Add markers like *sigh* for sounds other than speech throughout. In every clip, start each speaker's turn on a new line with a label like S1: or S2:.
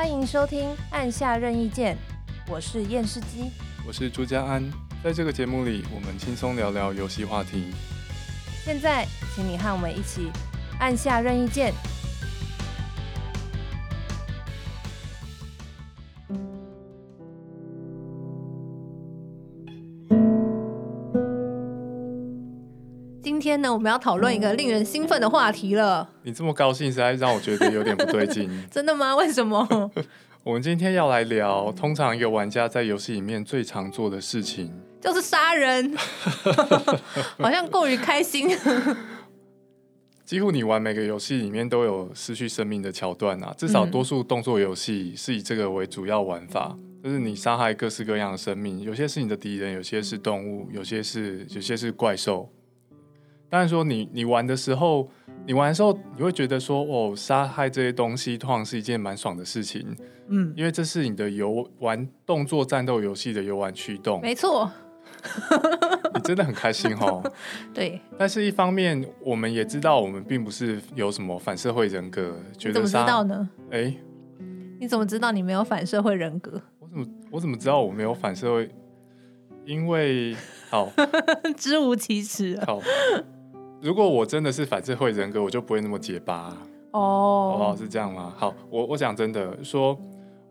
S1: 欢迎收听《按下任意键》，我是验视机，
S2: 我是朱家安。在这个节目里，我们轻松聊聊游戏话题。
S1: 现在，请你和我们一起按下任意键。天呢，我们要讨论一个令人兴奋的话题了。
S2: 你这么高兴，实在让我觉得有点不对劲。*laughs*
S1: 真的吗？为什么？*laughs*
S2: 我们今天要来聊，通常一个玩家在游戏里面最常做的事情，
S1: 就是杀人。*laughs* 好像过于开心。
S2: 几乎你玩每个游戏里面都有失去生命的桥段啊，至少多数动作游戏是以这个为主要玩法，嗯、就是你杀害各式各样的生命，有些是你的敌人，有些是动物，有些是有些是怪兽。当然说你你玩的时候，你玩的时候你会觉得说哦，杀害这些东西通常是一件蛮爽的事情，嗯，因为这是你的游玩动作战斗游戏的游玩驱动，
S1: 没错，
S2: 你真的很开心哦。*laughs*
S1: 对，
S2: 但是一方面我们也知道，我们并不是有什么反社会人格，觉得
S1: 怎么知道呢？
S2: 哎、欸，
S1: 你怎么知道你没有反社会人格？
S2: 我怎么我怎么知道我没有反社会？因为好 *laughs*
S1: 知无其耻，
S2: 好。如果我真的是反社会人格，我就不会那么结巴
S1: 哦。
S2: 哦，是这样吗？好，我我讲真的，说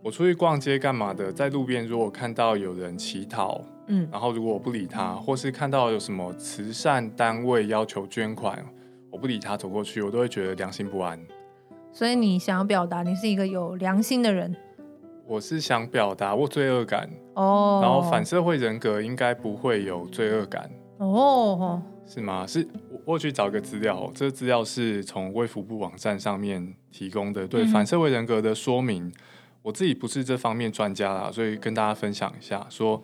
S2: 我出去逛街干嘛的，在路边如果看到有人乞讨，嗯，然后如果我不理他，或是看到有什么慈善单位要求捐款，我不理他走过去，我都会觉得良心不安。
S1: 所以你想要表达你是一个有良心的人？
S2: 我是想表达我罪恶感
S1: 哦。
S2: 然后反社会人格应该不会有罪恶感
S1: 哦。
S2: 是吗？是。我去找个资料，这个资料是从卫福部网站上面提供的，对反社会人格的说明。嗯、我自己不是这方面专家啦，所以跟大家分享一下，说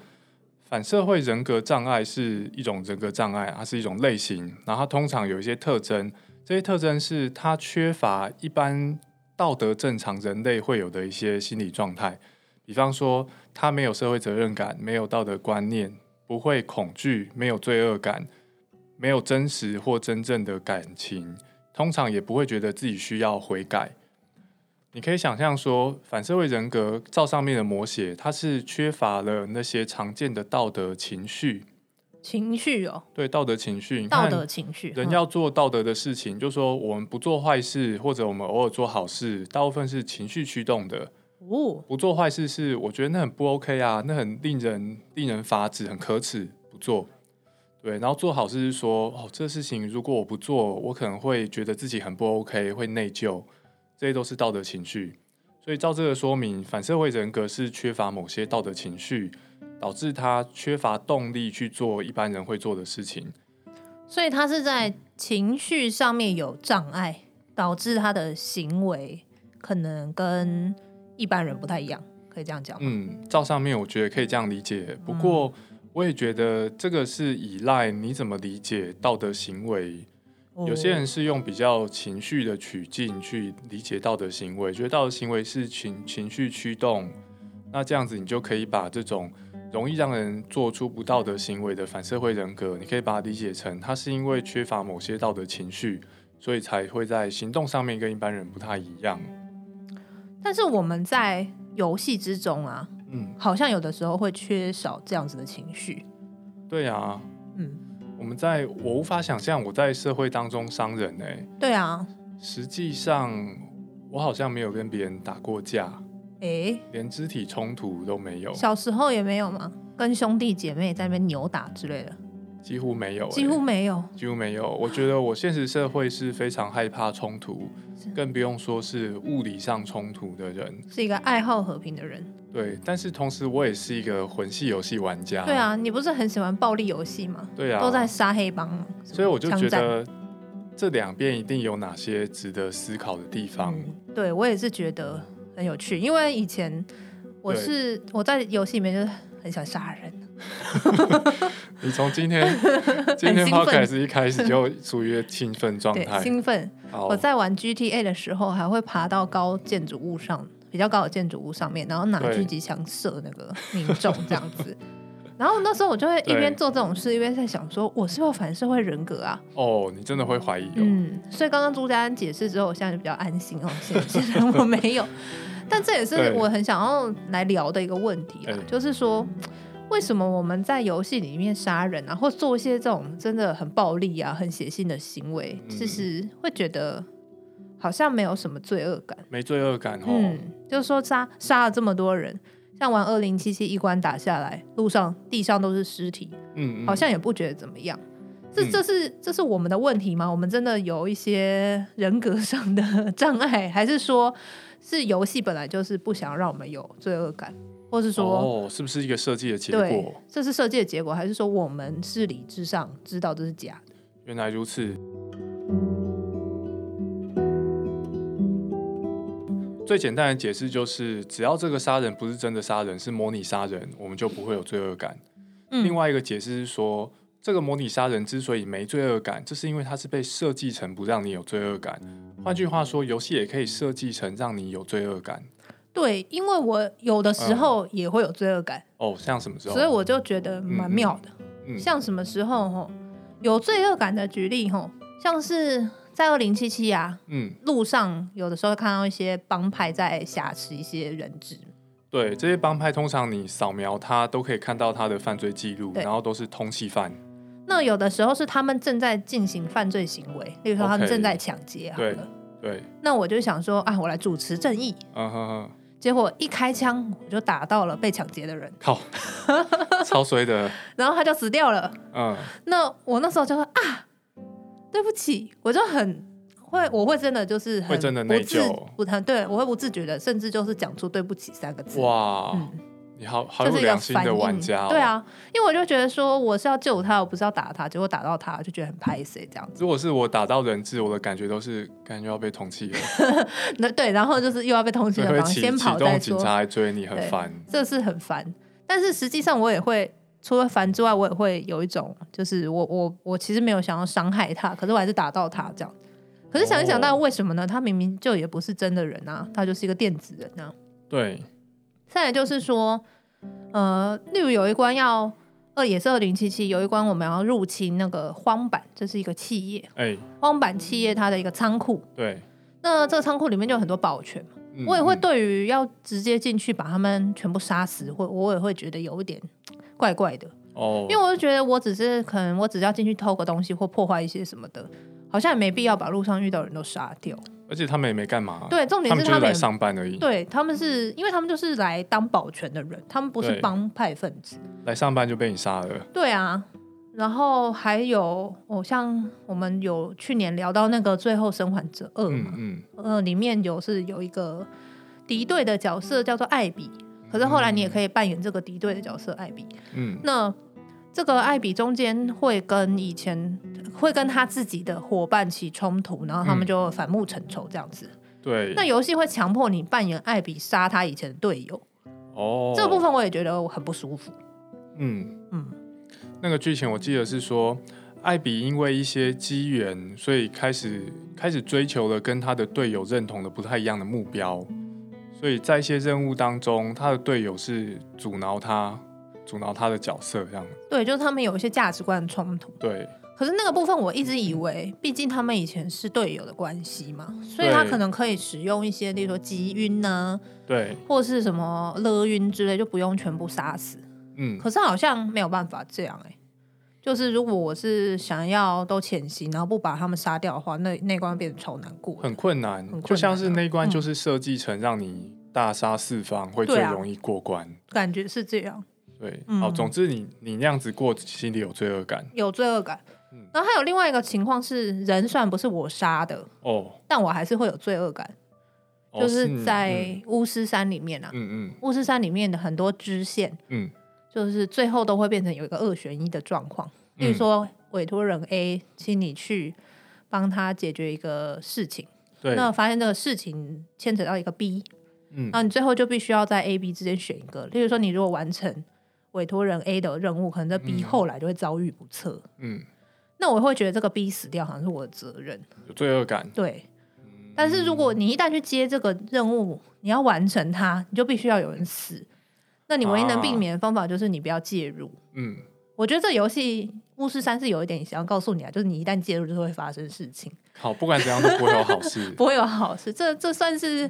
S2: 反社会人格障碍是一种人格障碍，它是一种类型，然后它通常有一些特征，这些特征是它缺乏一般道德正常人类会有的一些心理状态，比方说他没有社会责任感，没有道德观念，不会恐惧，没有罪恶感。没有真实或真正的感情，通常也不会觉得自己需要悔改。你可以想象说，反社会人格照上面的模写，它是缺乏了那些常见的道德情绪。
S1: 情绪哦，
S2: 对，道德情绪，
S1: 道德情绪。
S2: 人要做道德的事情，嗯、就说我们不做坏事，或者我们偶尔做好事，大部分是情绪驱动的。
S1: 哦，
S2: 不做坏事是我觉得那很不 OK 啊，那很令人令人发指，很可耻，不做。对，然后做好事是说，哦，这个事情如果我不做，我可能会觉得自己很不 OK，会内疚，这些都是道德情绪。所以照这个说明，反社会人格是缺乏某些道德情绪，导致他缺乏动力去做一般人会做的事情。
S1: 所以他是在情绪上面有障碍，导致他的行为可能跟一般人不太一样，可以这样讲吗？
S2: 嗯，照上面我觉得可以这样理解，不过。嗯我也觉得这个是依赖你怎么理解道德行为。有些人是用比较情绪的取径去理解道德行为，觉得道德行为是情情绪驱动。那这样子你就可以把这种容易让人做出不道德行为的反社会人格，你可以把它理解成他是因为缺乏某些道德情绪，所以才会在行动上面跟一般人不太一样。
S1: 但是我们在游戏之中啊。嗯，好像有的时候会缺少这样子的情绪。
S2: 对啊，嗯，我们在我无法想象我在社会当中伤人哎、欸。
S1: 对啊，
S2: 实际上我好像没有跟别人打过架，
S1: 哎、欸，
S2: 连肢体冲突都没有。
S1: 小时候也没有吗？跟兄弟姐妹在那边扭打之类的？
S2: 几乎没有、欸，
S1: 几乎没有，
S2: 几乎没有。我觉得我现实社会是非常害怕冲突，更不用说是物理上冲突的人。
S1: 是一个爱好和平的人。
S2: 对，但是同时我也是一个魂系游戏玩家。
S1: 对啊，你不是很喜欢暴力游戏吗？
S2: 对啊，
S1: 都在杀黑帮，
S2: 所以我就觉得这两边一定有哪些值得思考的地方。
S1: 嗯、对我也是觉得很有趣，因为以前我是我在游戏里面就是很喜欢杀人。*laughs*
S2: 你从今天 *laughs* 今天 podcast 一开始就处于兴奋状态，
S1: 兴奋。我在玩 GTA 的时候，还会爬到高建筑物上，比较高的建筑物上面，然后拿狙击枪射那个民众，这样子。然后那时候我就会一边做这种事，一边在想说，我是不是反社会人格啊？
S2: 哦，你真的会怀疑哦。
S1: 嗯，所以刚刚朱家安解释之后，我现在就比较安心哦。现现在我没有，*laughs* 但这也是我很想要来聊的一个问题啊，就是说，为什么我们在游戏里面杀人啊，或做一些这种真的很暴力啊、很血腥的行为，其实会觉得好像没有什么罪恶感，
S2: 没罪恶感哦。
S1: 嗯，就是说杀杀了这么多人。像玩二零七七一关打下来，路上地上都是尸体，嗯，嗯，好像也不觉得怎么样。这这是这是我们的问题吗？我们真的有一些人格上的障碍，还是说是游戏本来就是不想让我们有罪恶感，或是说
S2: 哦，是不是一个设计的结果？
S1: 这是设计的结果，还是说我们是理智上知道这是假的？
S2: 原来如此。最简单的解释就是，只要这个杀人不是真的杀人，是模拟杀人，我们就不会有罪恶感。嗯。另外一个解释是说，这个模拟杀人之所以没罪恶感，这是因为它是被设计成不让你有罪恶感。换句话说，游戏也可以设计成让你有罪恶感。
S1: 对，因为我有的时候也会有罪恶感。
S2: 嗯。哦，像什么时候？
S1: 所以我就觉得蛮妙的。像什么时候吼有罪恶感的举例吼，像是。在二零七七啊，嗯，路上有的时候会看到一些帮派在挟持一些人质。
S2: 对，这些帮派通常你扫描他都可以看到他的犯罪记录，然后都是通缉犯。
S1: 那有的时候是他们正在进行犯罪行为，例如说他们正在抢劫啊。
S2: 对对。
S1: 那我就想说啊，我来主持正义。嗯哼哼。结果一开枪，我就打到了被抢劫的人。
S2: 靠，*laughs* 超衰的。
S1: 然后他就死掉了。嗯。那我那时候就说啊。对不起，我就很会，我会真的就是很
S2: 会真的内疚，
S1: 不很对，我会不自觉的，甚至就是讲出对不起三个字。
S2: 哇，嗯、你好好有良心的玩家、哦，
S1: 对啊，因为我就觉得说我是要救他，我不是要打他，结果打到他就觉得很拍谁这样子。
S2: 如果是我打到人质，我的感觉都是感觉要被通缉了。*laughs*
S1: 那对，然后就是又要被通缉了，先跑再说，
S2: 警察来追你，很烦，
S1: 这是很烦。但是实际上我也会。除了烦之外，我也会有一种，就是我我我其实没有想要伤害他，可是我还是打到他这样。可是想一想，那为什么呢？他明明就也不是真的人啊，他就是一个电子人啊。
S2: 对。
S1: 再来就是说，呃，例如有一关要二也是二零七七，有一关我们要入侵那个荒坂，这是一个企业。哎、欸。荒坂企业它的一个仓库。
S2: 对。
S1: 那这个仓库里面就有很多保全嘛，嗯、我也会对于要直接进去把他们全部杀死，或我也会觉得有一点。怪怪的哦，因为我就觉得我只是可能我只要进去偷个东西或破坏一些什么的，好像也没必要把路上遇到的人都杀掉。
S2: 而且他们也没干嘛。
S1: 对，重点是他们，
S2: 他们来上班而已。
S1: 对，他们是因为他们就是来当保全的人，他们不是帮派分子。
S2: 来上班就被你杀了。
S1: 对啊，然后还有哦，像我们有去年聊到那个《最后生还者二》嘛，嗯，嗯呃，里面有是有一个敌对的角色叫做艾比。可是后来你也可以扮演这个敌对的角色艾比，嗯，那这个艾比中间会跟以前会跟他自己的伙伴起冲突，然后他们就反目成仇这样子。
S2: 对，
S1: 那游戏会强迫你扮演艾比杀他以前的队友。哦，这个部分我也觉得我很不舒服。
S2: 嗯嗯，那个剧情我记得是说，艾比因为一些机缘，所以开始开始追求了跟他的队友认同的不太一样的目标。所以在一些任务当中，他的队友是阻挠他、阻挠他的角色这样。
S1: 对，就是他们有一些价值观冲突。
S2: 对。
S1: 可是那个部分，我一直以为，毕竟他们以前是队友的关系嘛，所以他可能可以使用一些，例如说击晕呐，
S2: 对，
S1: 或是什么勒晕之类，就不用全部杀死。嗯。可是好像没有办法这样哎、欸。就是如果我是想要都潜行，然后不把他们杀掉的话，那那关变得超难过，
S2: 很困难。就像是那关就是设计成让你大杀四方会最容易过关，啊、
S1: 感觉是这样。
S2: 对，好，总之你你那样子过，心里有罪恶感，
S1: 有罪恶感。嗯，然后还有另外一个情况是，人虽然不是我杀的哦，但我还是会有罪恶感。就是在巫师山里面啊，嗯嗯，巫师山里面的很多支线，嗯。就是最后都会变成有一个二选一的状况，例如说委托人 A 请你去帮他解决一个事情，对，那发现这个事情牵扯到一个 B，嗯，然后你最后就必须要在 A、B 之间选一个。例如说，你如果完成委托人 A 的任务，可能这 B 后来就会遭遇不测，嗯，那我会觉得这个 B 死掉好像是我的责任，
S2: 有罪恶感，
S1: 对。但是如果你一旦去接这个任务，你要完成它，你就必须要有人死。那你唯一能避免的方法就是你不要介入。嗯，我觉得这游戏巫师三是有一点想要告诉你啊，就是你一旦介入，就会发生事情。
S2: 好，不管怎样都不会有好事，*laughs*
S1: 不会有好事。这这算是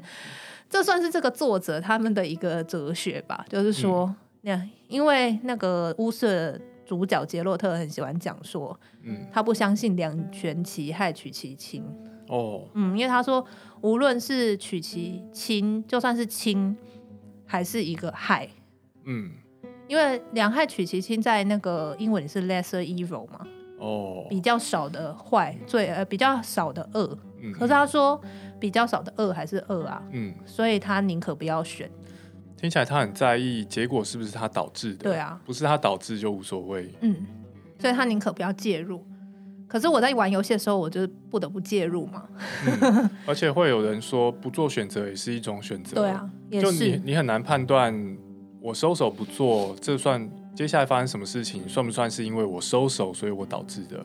S1: 这算是这个作者他们的一个哲学吧，就是说，那、嗯、因为那个巫师的主角杰洛特很喜欢讲说，嗯，他不相信两全其害取其轻。哦，嗯，因为他说，无论是取其轻，就算是轻，还是一个害。嗯，因为两害取其轻，在那个英文是 lesser evil 嘛，哦，比较少的坏，最呃比较少的恶。嗯，可是他说比较少的恶还是恶啊，嗯，所以他宁可不要选。
S2: 听起来他很在意结果是不是他导致的，
S1: 对啊，
S2: 不是他导致就无所谓。
S1: 嗯，所以他宁可不要介入。可是我在玩游戏的时候，我就不得不介入嘛。
S2: 嗯，而且会有人说，不做选择也是一种选择。*laughs*
S1: 对啊，也
S2: 是。就你你很难判断。我收手不做，这算接下来发生什么事情？算不算是因为我收手，所以我导致的？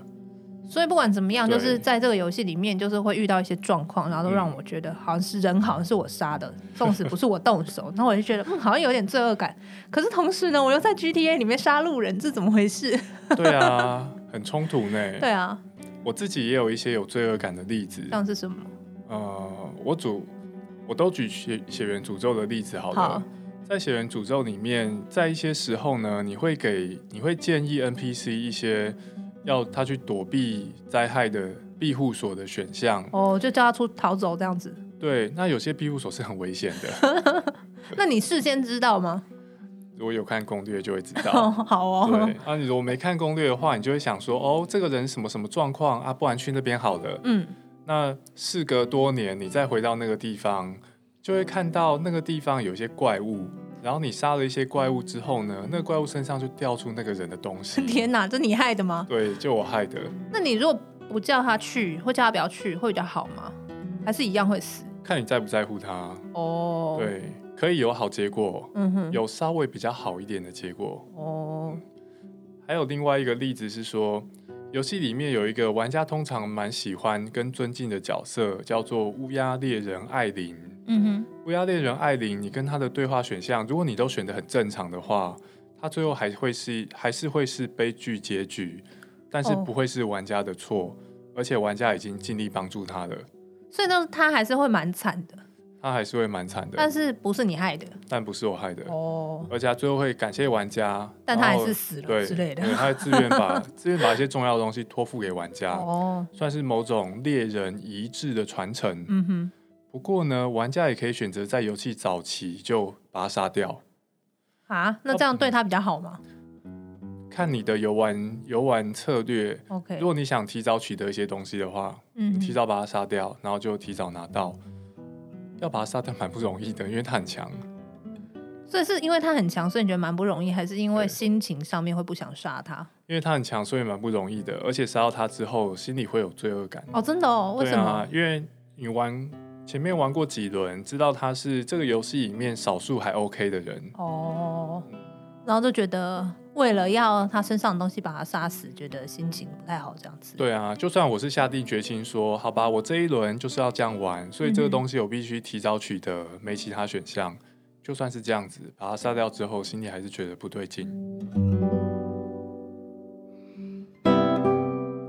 S1: 所以不管怎么样，就是在这个游戏里面，就是会遇到一些状况，然后都让我觉得好像是人，好像是我杀的，纵使不是我动手，然后我就觉得嗯，好像有点罪恶感。可是同时呢，我又在 GTA 里面杀路人，这怎么回事？*laughs*
S2: 对啊，很冲突呢。
S1: 对啊，
S2: 我自己也有一些有罪恶感的例子。
S1: 像是什么？
S2: 呃，我主我都举血血缘诅咒的例子好了。好在血源诅咒里面，在一些时候呢，你会给你会建议 NPC 一些要他去躲避灾害的庇护所的选项。
S1: 哦，就叫他出逃走这样子。
S2: 对，那有些庇护所是很危险的。*laughs*
S1: 那你事先知道吗？*laughs*
S2: 如果有看攻略就会知道。
S1: 哦好哦。
S2: 对，啊，你如果没看攻略的话，你就会想说，哦，这个人什么什么状况啊？不然去那边好了。嗯。那事隔多年，你再回到那个地方。就会看到那个地方有一些怪物，然后你杀了一些怪物之后呢，那个怪物身上就掉出那个人的东西。*laughs*
S1: 天哪，这你害的吗？
S2: 对，就我害的。
S1: 那你如果不叫他去，或叫他不要去，会比较好吗？还是一样会死？
S2: 看你在不在乎他。哦，对，可以有好结果，嗯哼，有稍微比较好一点的结果。哦，还有另外一个例子是说，游戏里面有一个玩家通常蛮喜欢跟尊敬的角色，叫做乌鸦猎人艾琳。嗯哼，乌鸦猎人艾琳，你跟他的对话选项，如果你都选得很正常的话，他最后还会是还是会是悲剧结局，但是不会是玩家的错，哦、而且玩家已经尽力帮助他了，
S1: 所以呢，他还是会蛮惨的，
S2: 他还是会蛮惨的，
S1: 但是不是你害的，
S2: 但不是我害的。哦，而且他最后会感谢玩家，
S1: 但他还是死了之类的，
S2: 对，他自愿把 *laughs* 自愿把一些重要的东西托付给玩家，哦，算是某种猎人遗志的传承，嗯哼。不过呢，玩家也可以选择在游戏早期就把它杀掉。
S1: 啊，那这样对他比较好吗？
S2: 看你的游玩游玩策略。OK，如果你想提早取得一些东西的话，嗯，提早把它杀掉，然后就提早拿到。要把它杀掉蛮不容易的，因为他很强。
S1: 所以是因为他很强，所以你觉得蛮不容易，还是因为心情上面会不想杀他？
S2: 因为他很强，所以蛮不容易的，而且杀到他之后，心里会有罪恶感。
S1: 哦，真的哦？为什么？
S2: 啊，因为你玩。前面玩过几轮，知道他是这个游戏里面少数还 OK 的人
S1: 哦，然后就觉得为了要他身上的东西把他杀死，觉得心情不太好，这样子。
S2: 对啊，就算我是下定决心说好吧，我这一轮就是要这样玩，所以这个东西我必须提早取得，没其他选项。就算是这样子，把他杀掉之后，心里还是觉得不对劲。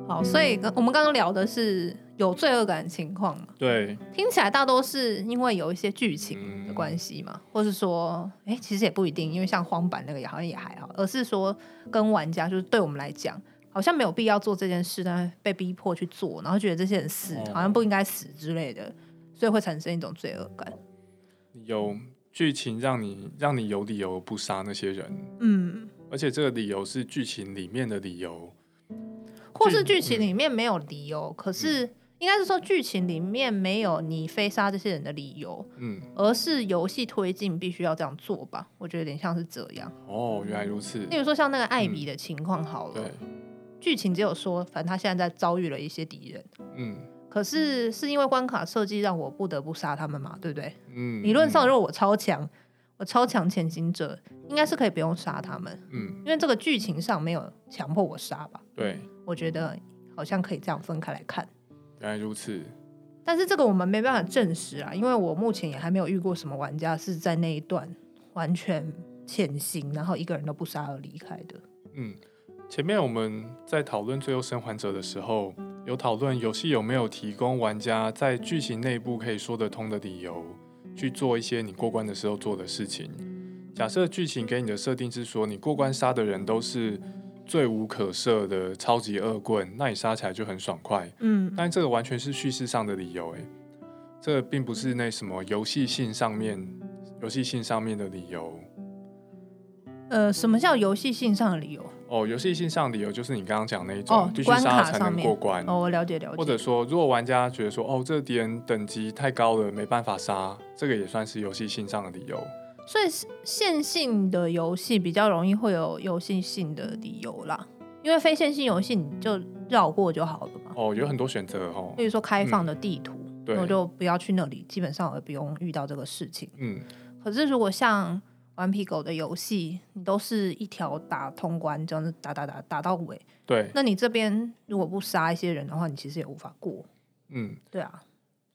S1: 好，所以我们刚刚聊的是。有罪恶感的情况嘛？
S2: 对，
S1: 听起来大多是因为有一些剧情的关系嘛，嗯、或是说，哎、欸，其实也不一定，因为像荒坂那个也好像也还好，而是说跟玩家就是对我们来讲，好像没有必要做这件事，但被逼迫去做，然后觉得这些人死好像不应该死之类的，所以会产生一种罪恶感。
S2: 有剧情让你让你有理由不杀那些人，嗯，而且这个理由是剧情里面的理由，
S1: 或是剧情里面没有理由，嗯、可是。应该是说剧情里面没有你非杀这些人的理由，嗯，而是游戏推进必须要这样做吧？我觉得有点像是这样。
S2: 哦，原来如此。
S1: 例如说像那个艾比的情况好了，对，剧情只有说，反正他现在在遭遇了一些敌人，嗯，可是是因为关卡设计让我不得不杀他们嘛，对不对？嗯，理论上如果我超强，我超强潜行者应该是可以不用杀他们，嗯，因为这个剧情上没有强迫我杀吧？
S2: 对，
S1: 我觉得好像可以这样分开来看。
S2: 原来如此，
S1: 但是这个我们没办法证实啊，因为我目前也还没有遇过什么玩家是在那一段完全潜行，然后一个人都不杀而离开的。
S2: 嗯，前面我们在讨论《最后生还者》的时候，有讨论游戏有没有提供玩家在剧情内部可以说得通的理由，去做一些你过关的时候做的事情。假设剧情给你的设定是说，你过关杀的人都是罪无可赦的超级恶棍，那你杀起来就很爽快。
S1: 嗯，
S2: 但这个完全是叙事上的理由，哎，这个并不是那什么游戏性上面、游戏性上面的理由。
S1: 呃，什么叫游戏性上的理由？
S2: 哦，游戏性上的理由就是你刚刚讲那一种，必须杀才能过关。
S1: 哦，我了解了解。
S2: 或者说，如果玩家觉得说，哦，这个敌人等级太高了，没办法杀，这个也算是游戏性上的理由。
S1: 所以线性的游戏比较容易会有游戏性的理由啦，因为非线性游戏你就绕过就好了嘛。
S2: 哦，有很多选择哦。
S1: 比如说开放的地图，
S2: 嗯、
S1: 我就不要去那里，基本上也不用遇到这个事情。
S2: 嗯。
S1: 可是如果像顽皮狗的游戏，你都是一条打通关，这样子打打打打到尾。
S2: 对。
S1: 那你这边如果不杀一些人的话，你其实也无法过。
S2: 嗯，
S1: 对啊。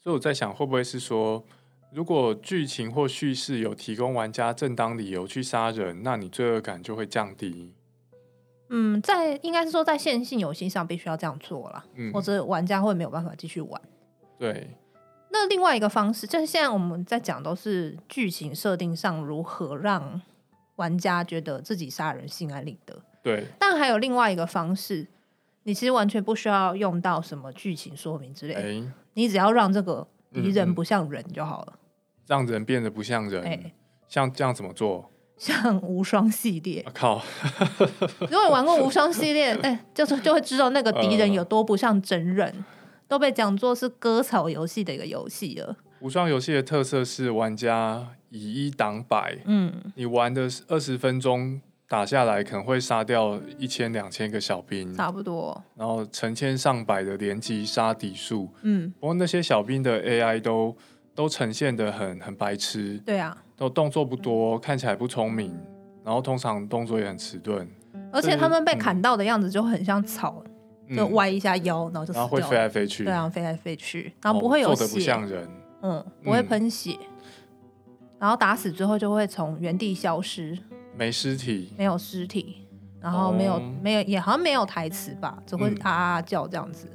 S2: 所以我在想，会不会是说？如果剧情或叙事有提供玩家正当理由去杀人，那你罪恶感就会降低。
S1: 嗯，在应该是说在线性游戏上必须要这样做了，
S2: 嗯，
S1: 或者玩家会没有办法继续玩。
S2: 对。
S1: 那另外一个方式，就是现在我们在讲都是剧情设定上如何让玩家觉得自己杀人心安理得。
S2: 对。
S1: 但还有另外一个方式，你其实完全不需要用到什么剧情说明之类的，
S2: 欸，
S1: 你只要让这个。敌人不像人就好了，嗯嗯，
S2: 让人变得不像人。
S1: 欸、
S2: 像这样怎么做？
S1: 像无双系列。
S2: 啊、靠！*laughs*
S1: 如果你玩过无双系列，哎、欸，就是就会知道那个敌人有多不像真人，呃、都被讲作是割草游戏的一个游戏了。
S2: 无双游戏的特色是玩家以一挡百，
S1: 嗯，
S2: 你玩的二十分钟。打下来可能会杀掉一千两千个小兵，
S1: 差不多。
S2: 然后成千上百的连击杀敌数，
S1: 嗯，
S2: 不过那些小兵的 AI 都都呈现的很很白痴，
S1: 对啊，
S2: 都动作不多，看起来不聪明，然后通常动作也很迟钝，
S1: 而且他们被砍到的样子就很像草，嗯、就歪一下腰，然后就死，
S2: 然后会飞来飞去，
S1: 对啊，飞来飞去，然后不会有血，
S2: 做的不像人，
S1: 嗯，不会喷血，嗯，然后打死之后就会从原地消失。
S2: 没尸体，
S1: 没有尸体，然后没有、哦、没有，也好像没有台词吧，只会啊啊叫这样子。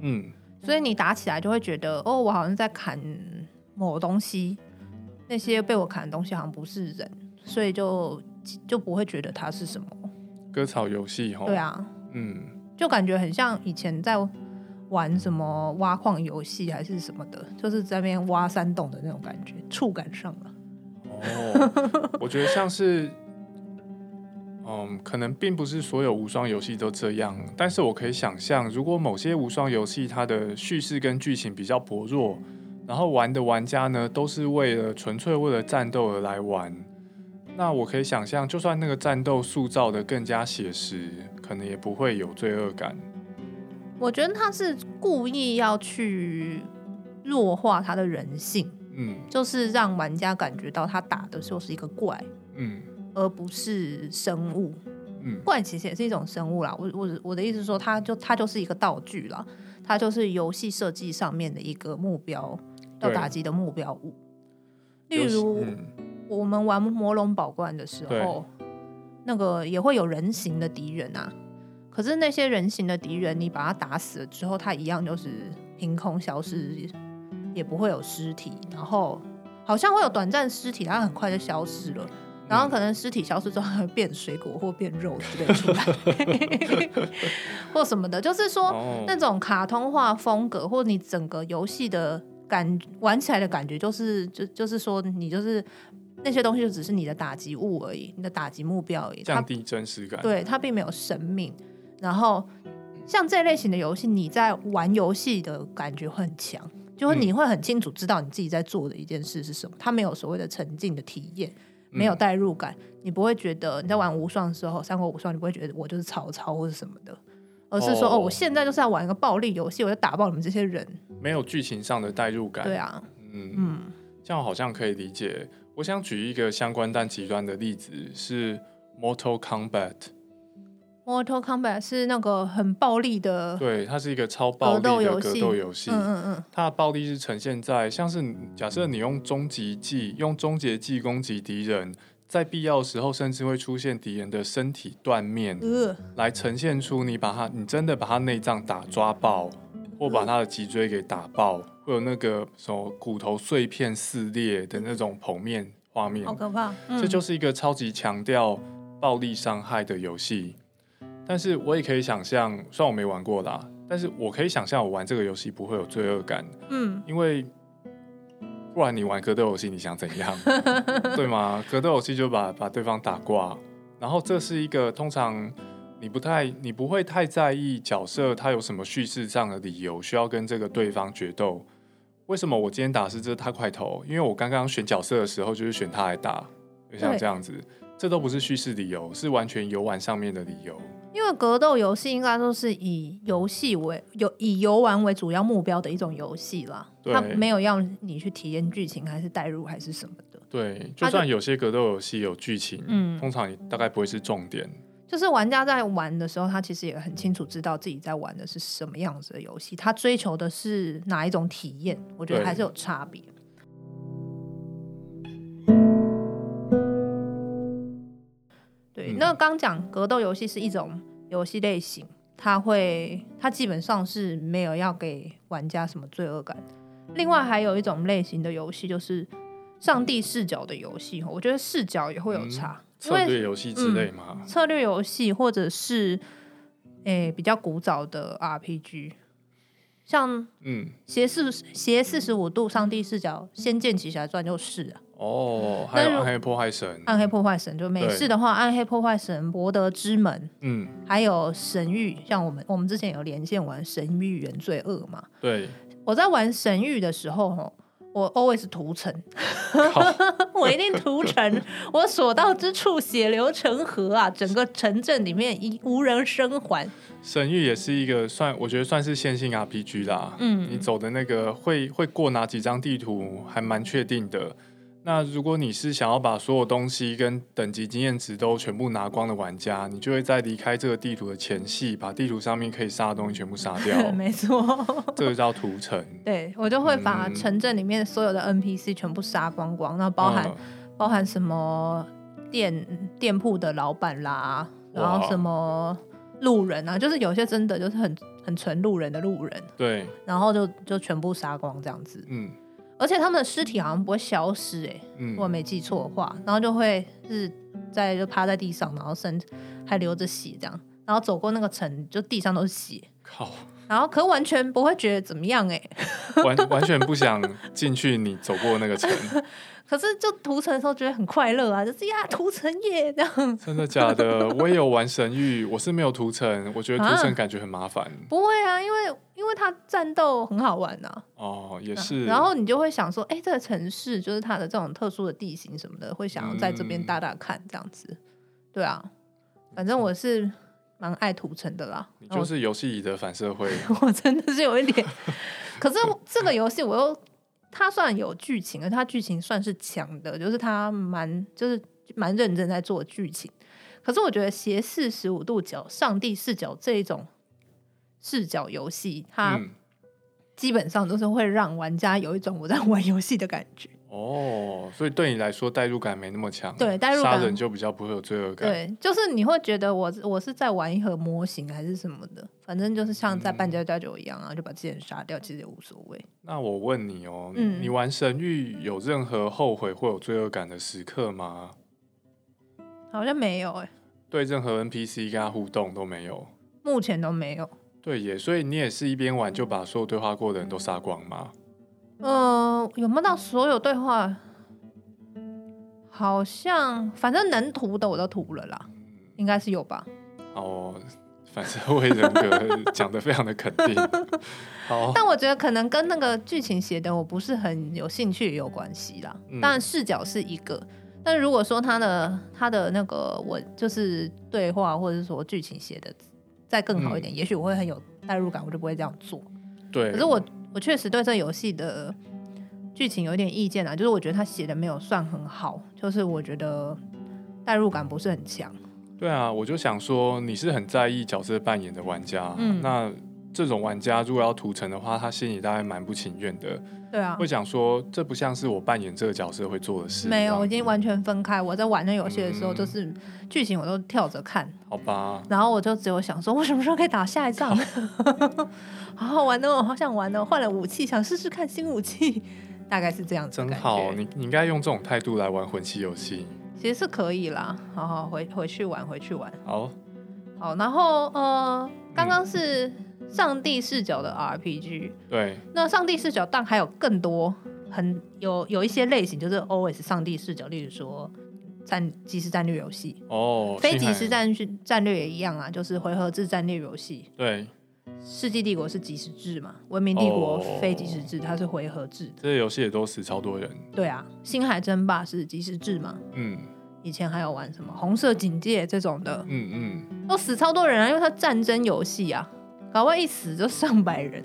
S2: 嗯，
S1: 所以你打起来就会觉得，哦，我好像在砍某东西，那些被我砍的东西好像不是人，所以就就不会觉得它是什么
S2: 割草游戏。
S1: 对啊，
S2: 嗯，
S1: 就感觉很像以前在玩什么挖矿游戏还是什么的，就是在那边挖山洞的那种感觉，触感上了。
S2: 哦，我觉得像是。*laughs* 嗯，可能并不是所有无双游戏都这样，但是我可以想象，如果某些无双游戏它的叙事跟剧情比较薄弱，然后玩的玩家呢都是为了纯粹为了战斗而来玩，那我可以想象，就算那个战斗塑造的更加写实，可能也不会有罪恶感。
S1: 我觉得他是故意要去弱化他的人性，
S2: 嗯，
S1: 就是让玩家感觉到他打的就是一个怪，
S2: 嗯。
S1: 而不是生物，
S2: 嗯，
S1: 怪其实也是一种生物啦。我我我的意思是说，他就他就是一个道具啦，他就是游戏设计上面的一个目标要打击的目标物。例如，嗯、我们玩魔龙宝冠的时候，那个也会有人形的敌人啊。可是那些人形的敌人，你把他打死了之后，他一样就是凭空消失，也不会有尸体。然后好像会有短暂尸体，它很快就消失了。然后可能尸体消失之后，会变水果或变肉之类出来，*laughs* 或什么的。就是说、哦，那种卡通化风格，或你整个游戏的感玩起来的感觉，就是就就是说，你就是那些东西就只是你的打击物而已，你的打击目标而已，
S2: 降低真实感。
S1: 对，它并没有生命。然后像这类型的游戏，你在玩游戏的感觉会很强，就是你会很清楚知道你自己在做的一件事是什么。它没有所谓的沉浸的体验。没有代入感，你不会觉得你在玩无双的时候，三国无双，你不会觉得我就是曹操或者什么的，而是说哦，哦，我现在就是要玩一个暴力游戏，我就打爆你们这些人。没
S2: 有剧情上的代入感。
S1: 对啊，
S2: 嗯嗯，这样好像可以理解。我想举一个相关但极端的例子是 Mortal Kombat。
S1: Mortal Kombat 是那个很暴力的，
S2: 对，它是一个超暴力的格斗游戏。
S1: 嗯嗯嗯，
S2: 它的暴力是呈现在像是假设你用终极技、用终结技攻击敌人，在必要的时候，甚至会出现敌人的身体断面，呃、来呈现出你把他，你真的把他内脏打抓爆，或把他的脊椎给打爆，会有那个什么骨头碎片撕裂的那种剖面画面，
S1: 好可怕！嗯、
S2: 这就是一个超级强调暴力伤害的游戏。但是我也可以想象，虽然我没玩过啦，但是我可以想象我玩这个游戏不会有罪恶感，嗯，因为。不然你玩格斗游戏，你想怎样？*laughs* 对吗？格斗游戏就把把对方打挂，然后这是一个通常你不太你不会太在意角色他有什么叙事上的理由需要跟这个对方决斗。为什么我今天打是这他块头？因为我刚刚选角色的时候就是选他来打，就像这样子，这都不是叙事理由，是完全游玩上面的理由。
S1: 因为格斗游戏应该都是以游戏为游以游玩为主要目标的一种游戏啦，对它没有要你去体验剧情，还是代入，还是什么的。
S2: 对，就算有些格斗游戏有剧情，嗯，通常大概不会是重点。
S1: 就是玩家在玩的时候，他其实也很清楚知道自己在玩的是什么样子的游戏，他追求的是哪一种体验，我觉得还是有差别。那刚讲格斗游戏是一种游戏类型，它会，它基本上是没有要给玩家什么罪恶感。另外还有一种类型的游戏就是上帝视角的游戏，我觉得视角也会有差。
S2: 嗯、策略游戏之类嘛？
S1: 嗯、策略游戏或者是诶、欸、比较古早的 RPG，像嗯斜四斜四十五度上帝视角，《仙剑奇侠传》就是啊。
S2: 哦，还有暗黑破坏神，
S1: 暗黑破坏神就美式的话，暗黑破坏神、博德之门，嗯，还有神域，像我们我们之前有连线玩神域原罪二嘛，
S2: 对，
S1: 我在玩神域的时候，我 always 屠城，*laughs* 我一定屠城，我所到之处血流成河啊，整个城镇里面一无人生还。
S2: 神域也是一个算，我觉得算是线性 RPG 啦，嗯，你走的那个会会过哪几张地图，还蛮确定的。那如果你是想要把所有东西跟等级经验值都全部拿光的玩家，你就会在离开这个地图的前戏，把地图上面可以杀的东西全部杀掉。*laughs*
S1: 没错，
S2: 这个叫屠城。*laughs*
S1: 对，我就会把城镇里面所有的 NPC 全部杀光光，那包含、嗯、包含什么店店铺的老板啦，然后什么路人啊，就是有些真的就是很很纯路人的路人。
S2: 对，
S1: 然后就就全部杀光这样子。嗯。而且他们的尸体好像不会消失，哎，嗯，我没记错的话，然后就会是在就趴在地上，然后身还流着血这样，然后走过那个城，就地上都是血。靠！然后可完全不会觉得怎么样，哎，
S2: 完 *laughs* 完全不想进去你走过那个城。*laughs*
S1: 可是就屠城的时候觉得很快乐啊，就是呀屠城耶这样。
S2: 真的假的？*laughs* 我也有玩神域，我是没有屠城，我觉得屠城感觉很麻烦。
S1: 不会啊，因为因为它战斗很好玩呐。
S2: 哦，也是。
S1: 然后你就会想说，哎，这个城市就是它的这种特殊的地形什么的，会想要在这边打打看这样子。对啊，反正我是蛮爱屠城的啦。
S2: 你就是游戏里的反社会。*laughs*
S1: 我真的是有一点，*laughs* 可是这个游戏我又。它算有剧情，而它剧情算是强的，就是它蛮就是蛮认真在做剧情。可是我觉得斜四十五度角、上帝视角这一种视角游戏，它基本上都是会让玩家有一种我在玩游戏的感觉。
S2: 哦，所以对你来说代入感没那么强，
S1: 对，代入感
S2: 杀人就比较不会有罪恶感。
S1: 对，就是你会觉得我我是在玩一盒模型还是什么的，反正就是像在扮家家酒一样啊，嗯、就把这些人杀掉，其实也无所谓。
S2: 那我问你哦，嗯、你玩神域有任何后悔或有罪恶感的时刻吗？
S1: 好像没有哎、欸，
S2: 对任何 NPC 跟他互动都没有，
S1: 目前都没有。
S2: 对耶，所以你也是一边玩就把所有对话过的人都杀光吗？
S1: 呃，有没有到所有对话？好像反正能涂的我都涂了啦，应该是有吧。
S2: 哦，反社会人格讲的非常的肯定。*laughs* 好，
S1: 但我觉得可能跟那个剧情写的我不是很有兴趣也有关系啦。嗯、当然视角是一个，但如果说他的他的那个我就是对话或者是说剧情写的再更好一点，嗯、也许我会很有代入感，我就不会这样做。
S2: 对，
S1: 可是我。我确实对这游戏的剧情有点意见啊，就是我觉得他写的没有算很好，就是我觉得代入感不是很强。
S2: 对啊，我就想说你是很在意角色扮演的玩家，嗯、那这种玩家如果要屠城的话，他心里大概蛮不情愿的。
S1: 对啊，
S2: 会想说这不像是我扮演这个角色会做的事。
S1: 没有，我已经完全分开。我在玩那游戏的时候，就是剧情我都跳着看。
S2: 好吧。
S1: 然后我就只有想说，我什么时候可以打下一仗？*laughs* 好好玩哦，好想玩哦！换了武器，想试试看新武器，大概是这样子。
S2: 真好，你你应该用这种态度来玩魂系游戏。
S1: 其实是可以啦，好好回回去玩，回去玩。
S2: 好，
S1: 好，然后呃，刚刚是上帝视角的 RPG，
S2: 对。
S1: 那上帝视角，但还有更多，很有有一些类型，就是 always 上帝视角，例如说战即时战略游戏
S2: 哦，
S1: 非即时战战略也一样啊，就是回合制战略游戏。
S2: 对。
S1: 世纪帝国是即时制嘛？文明帝国非即时制，它是回合制的。
S2: 这些游戏也都死超多人。
S1: 对啊，星海争霸是即时制嘛？
S2: 嗯。
S1: 以前还有玩什么红色警戒这种的？
S2: 嗯嗯。
S1: 都死超多人啊，因为它战争游戏啊，搞不好一死就上百人。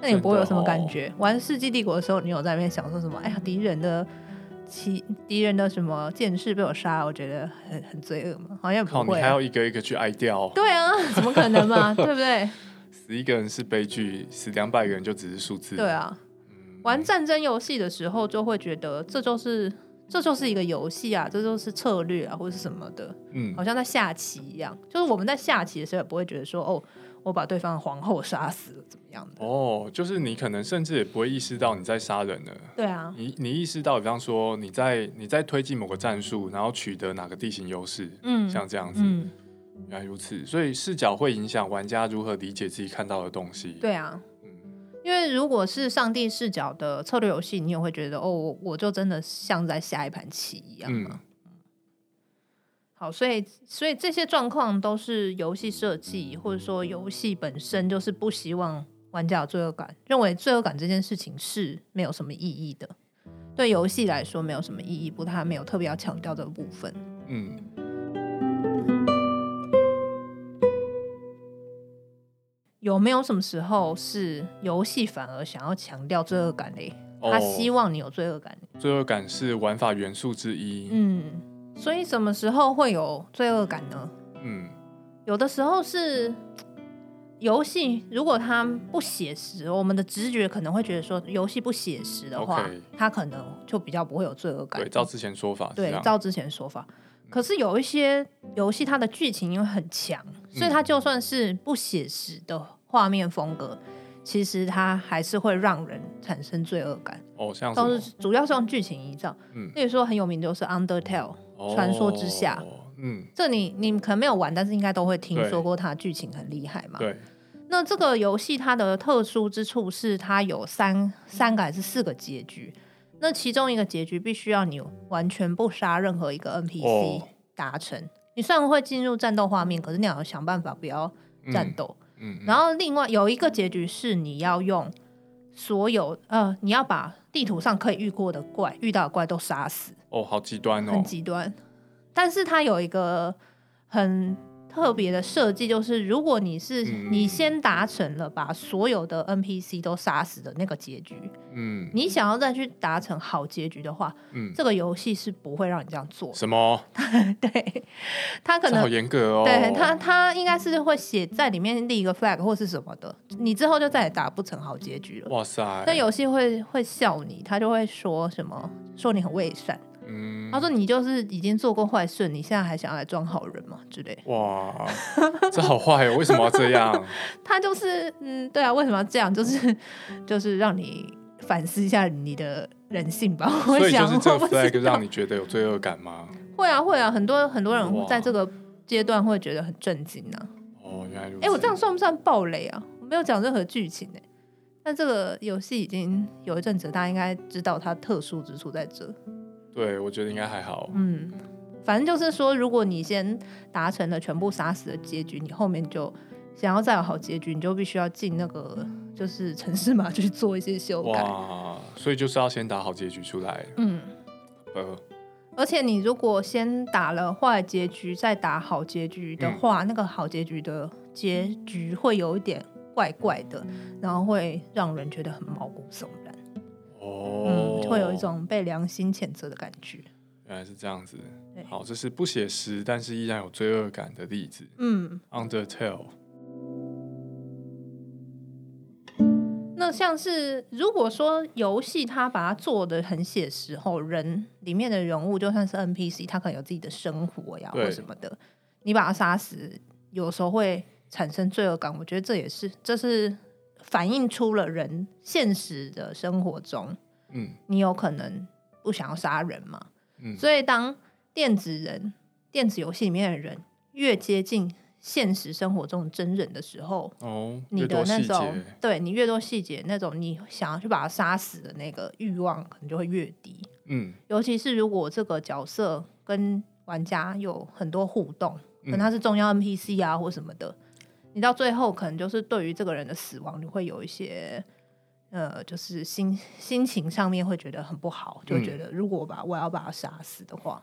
S1: 那你不会有什么感觉？哦、玩世纪帝国的时候，你有在那边想说什么？哎呀，敌人的骑敌人的什么剑士被我杀，我觉得很很罪恶嘛？好像不会、啊。
S2: 你还要一个一个去挨掉？
S1: 对啊，怎么可能嘛？*laughs* 对不对？
S2: 死一个人是悲剧，死两百个人就只是数字。
S1: 对啊，玩战争游戏的时候就会觉得这就是这就是一个游戏啊，这就是策略啊，或者是什么的。嗯，好像在下棋一样，就是我们在下棋的时候也不会觉得说哦，我把对方的皇后杀死了怎么样的。
S2: 哦，就是你可能甚至也不会意识到你在杀人了。
S1: 对啊，
S2: 你你意识到，比方说你在你在推进某个战术，然后取得哪个地形优势，嗯，像这样子。嗯原来如此，所以视角会影响玩家如何理解自己看到的东西。
S1: 对啊，嗯，因为如果是上帝视角的策略游戏，你也会觉得哦，我就真的像在下一盘棋一样。嗯，好，所以所以这些状况都是游戏设计，或者说游戏本身就是不希望玩家有罪恶感，认为罪恶感这件事情是没有什么意义的。对游戏来说，没有什么意义，不他没有特别要强调的部分。嗯。有没有什么时候是游戏反而想要强调罪恶感嘞？他希望你有罪恶感。
S2: 罪恶感是玩法元素之一。
S1: 嗯，所以什么时候会有罪恶感呢？嗯，有的时候是游戏如果它不写实，我们的直觉可能会觉得说，游戏不写实的话，它可能就比较不会有罪恶感。
S2: 对，照之前说法。
S1: 对，照之前说法。可是有一些游戏，它的剧情因为很强，所以它就算是不写实的画面风格，其实它还是会让人产生罪恶感。
S2: 哦，像
S1: 都是主要是用剧情营造。嗯，例如说很有名的就是《Undertale》传说之下。嗯，这你你可能没有玩，但是应该都会听说过它剧情很厉害嘛。
S2: 对。
S1: 那这个游戏它的特殊之处是它有三三个还是四个结局？那其中一个结局必须要你完全不杀任何一个 NPC 达成。Oh. 你虽然会进入战斗画面，可是你要想办法不要战斗。嗯。然后另外有一个结局是你要用所有呃，你要把地图上可以遇过的怪、遇到的怪都杀死。
S2: 哦，oh, 好极端哦。
S1: 很极端。但是它有一个很。特别的设计就是，如果你是你先达成了把所有的 NPC 都杀死的那个结局，嗯，你想要再去达成好结局的话，嗯，这个游戏是不会让你这样做。
S2: 什么？*laughs*
S1: 对，他可能
S2: 好严格哦。
S1: 对他，他应该是会写在里面立一个 flag 或是什么的，你之后就再也达不成好结局了。
S2: 哇塞！
S1: 那游戏会会笑你，他就会说什么，说你很伪善。嗯，他说你就是已经做过坏事，你现在还想要来装好人吗？之类。
S2: 哇，这好坏哦！为什么要这样？*laughs*
S1: 他就是，嗯，对啊，为什么要这样？就是，就是让你反思一下你的人性吧。*laughs*
S2: 所以就是这个 flag 让你觉得有罪恶感吗？
S1: 会啊，会啊，很多很多人在这个阶段会觉得很震惊呢。
S2: 哦，原来如此。
S1: 哎，我这样算不算暴雷啊？我没有讲任何剧情哎。但这个游戏已经有一阵子，大家应该知道它特殊之处在这。
S2: 对，我觉得应该还好。
S1: 嗯，反正就是说，如果你先达成了全部杀死的结局，你后面就想要再有好结局，你就必须要进那个就是城市码去做一些修改。
S2: 哇，所以就是要先打好结局出来。嗯，
S1: 呃，而且你如果先打了坏结局，再打好结局的话，嗯、那个好结局的结局会有一点怪怪的，然后会让人觉得很毛骨悚然。哦、嗯，会有一种被良心谴责的感觉。
S2: 原来是这样子。好，这是不写实，但是依然有罪恶感的例子。嗯，Undertale。
S1: 那像是如果说游戏它把它做的很写实后，人里面的人物就算是 NPC，他可能有自己的生活呀或什么的，你把他杀死，有时候会产生罪恶感。我觉得这也是，这是反映出了人现实的生活中，嗯，你有可能不想要杀人嘛，嗯，所以当电子人、电子游戏里面的人越接近。现实生活中真人的时候，哦，你的那种对你越多细节，那种你想要去把他杀死的那个欲望可能就会越低。嗯，尤其是如果这个角色跟玩家有很多互动，可能他是重要 NPC 啊或什么的，你到最后可能就是对于这个人的死亡，你会有一些呃，就是心心情上面会觉得很不好，就觉得如果把我要把他杀死的话。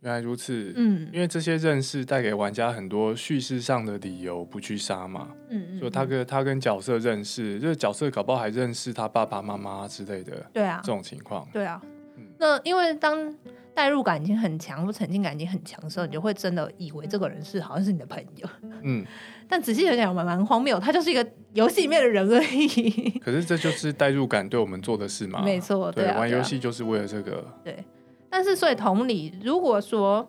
S2: 原来如此，嗯，因为这些认识带给玩家很多叙事上的理由不去杀嘛，嗯嗯，就他跟他跟角色认识，就是角色搞不好还认识他爸爸妈妈之类的，
S1: 对啊，
S2: 这种情况，
S1: 对啊，嗯，那因为当代入感已经很强或沉浸感已经很强的时候，你就会真的以为这个人是好像是你的朋友，嗯，*laughs* 但仔细想想蛮蛮荒谬，他就是一个游戏里面的人而已。*laughs*
S2: 可是这就是代入感对我们做的事嘛，
S1: 没错，对，
S2: 玩游戏就是为了这个，
S1: 对。但是，所以同理，如果说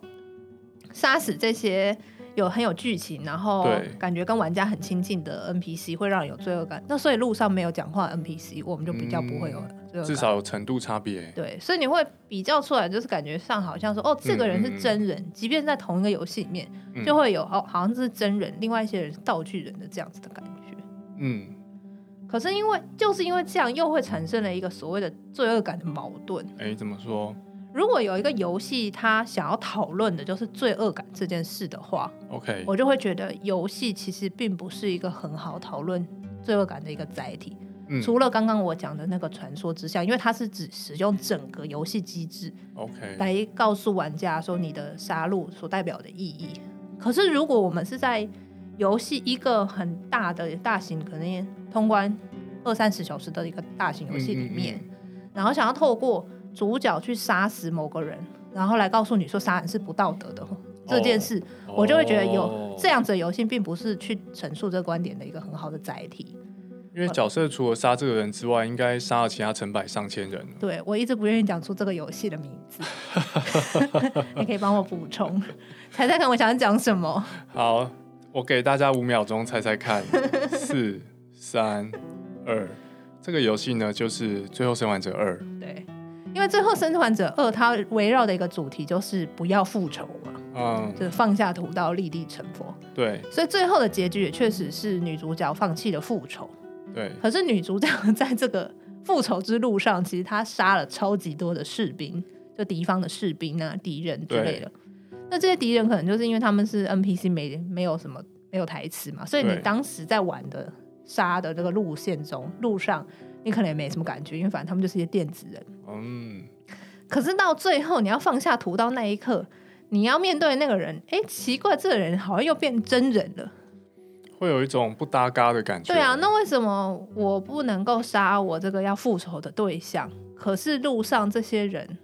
S1: 杀死这些有很有剧情，然后感觉跟玩家很亲近的 NPC，会让人有罪恶感。那所以路上没有讲话的 NPC，我们就比较不会有
S2: 至少有程度差别。
S1: 对，所以你会比较出来，就是感觉上好像说，哦，这个人是真人，嗯、即便在同一个游戏里面，就会有哦，好像是真人，另外一些人是道具人的这样子的感觉。嗯。可是因为就是因为这样，又会产生了一个所谓的罪恶感的矛盾。
S2: 哎，怎么说？
S1: 如果有一个游戏，他想要讨论的就是罪恶感这件事的话
S2: ，OK，
S1: 我就会觉得游戏其实并不是一个很好讨论罪恶感的一个载体。嗯、除了刚刚我讲的那个传说之下，因为它是指使用整个游戏机制，OK，来告诉玩家说你的杀戮所代表的意义。可是如果我们是在游戏一个很大的大型，可能通关二三十小时的一个大型游戏里面，嗯嗯嗯，然后想要透过主角去杀死某个人，然后来告诉你说杀人是不道德的这件事，我就会觉得有这样子的游戏，并不是去陈述这个观点的一个很好的载体。
S2: 因为角色除了杀这个人之外，应该杀了其他成百上千人。
S1: 对，我一直不愿意讲出这个游戏的名字，*laughs* 你可以帮我补充，猜猜看我想讲什么？
S2: 好，我给大家五秒钟猜猜看，*laughs* 四、三、二，这个游戏呢就是《最后生还者二》。
S1: 对。因为最后《生还者二》它围绕的一个主题就是不要复仇嘛，嗯，就是放下屠刀立地成佛。
S2: 对，
S1: 所以最后的结局也确实是女主角放弃了复仇。
S2: 对，
S1: 可是女主角在这个复仇之路上，其实她杀了超级多的士兵，就敌方的士兵啊、敌人之类的。那这些敌人可能就是因为他们是 NPC，没没有什么没有台词嘛，所以你当时在玩的杀的这个路线中路上。你可能也没什么感觉，因为反正他们就是一些电子人。嗯。可是到最后你要放下屠刀那一刻，你要面对那个人，哎，奇怪，这个人好像又变真人了，
S2: 会有一种不搭嘎的感觉。
S1: 对啊，那为什么我不能够杀我这个要复仇的对象？可是路上这些人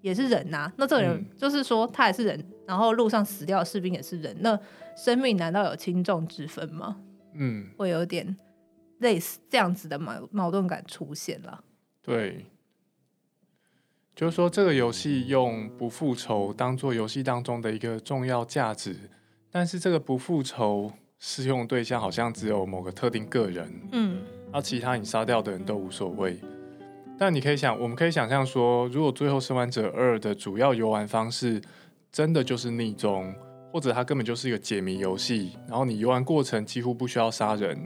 S1: 也是人呐、啊，那这个人就是说他也是人，然后路上死掉的士兵也是人，那生命难道有轻重之分吗？嗯，会有点。类似这样子的矛矛盾感出现了。
S2: 对，就是说这个游戏用不复仇当做游戏当中的一个重要价值，但是这个不复仇适用对象好像只有某个特定个人，嗯，那其他你杀掉的人都无所谓。但你可以想，我们可以想象说，如果最后生还者二的主要游玩方式真的就是逆中，或者它根本就是一个解谜游戏，然后你游玩过程几乎不需要杀人。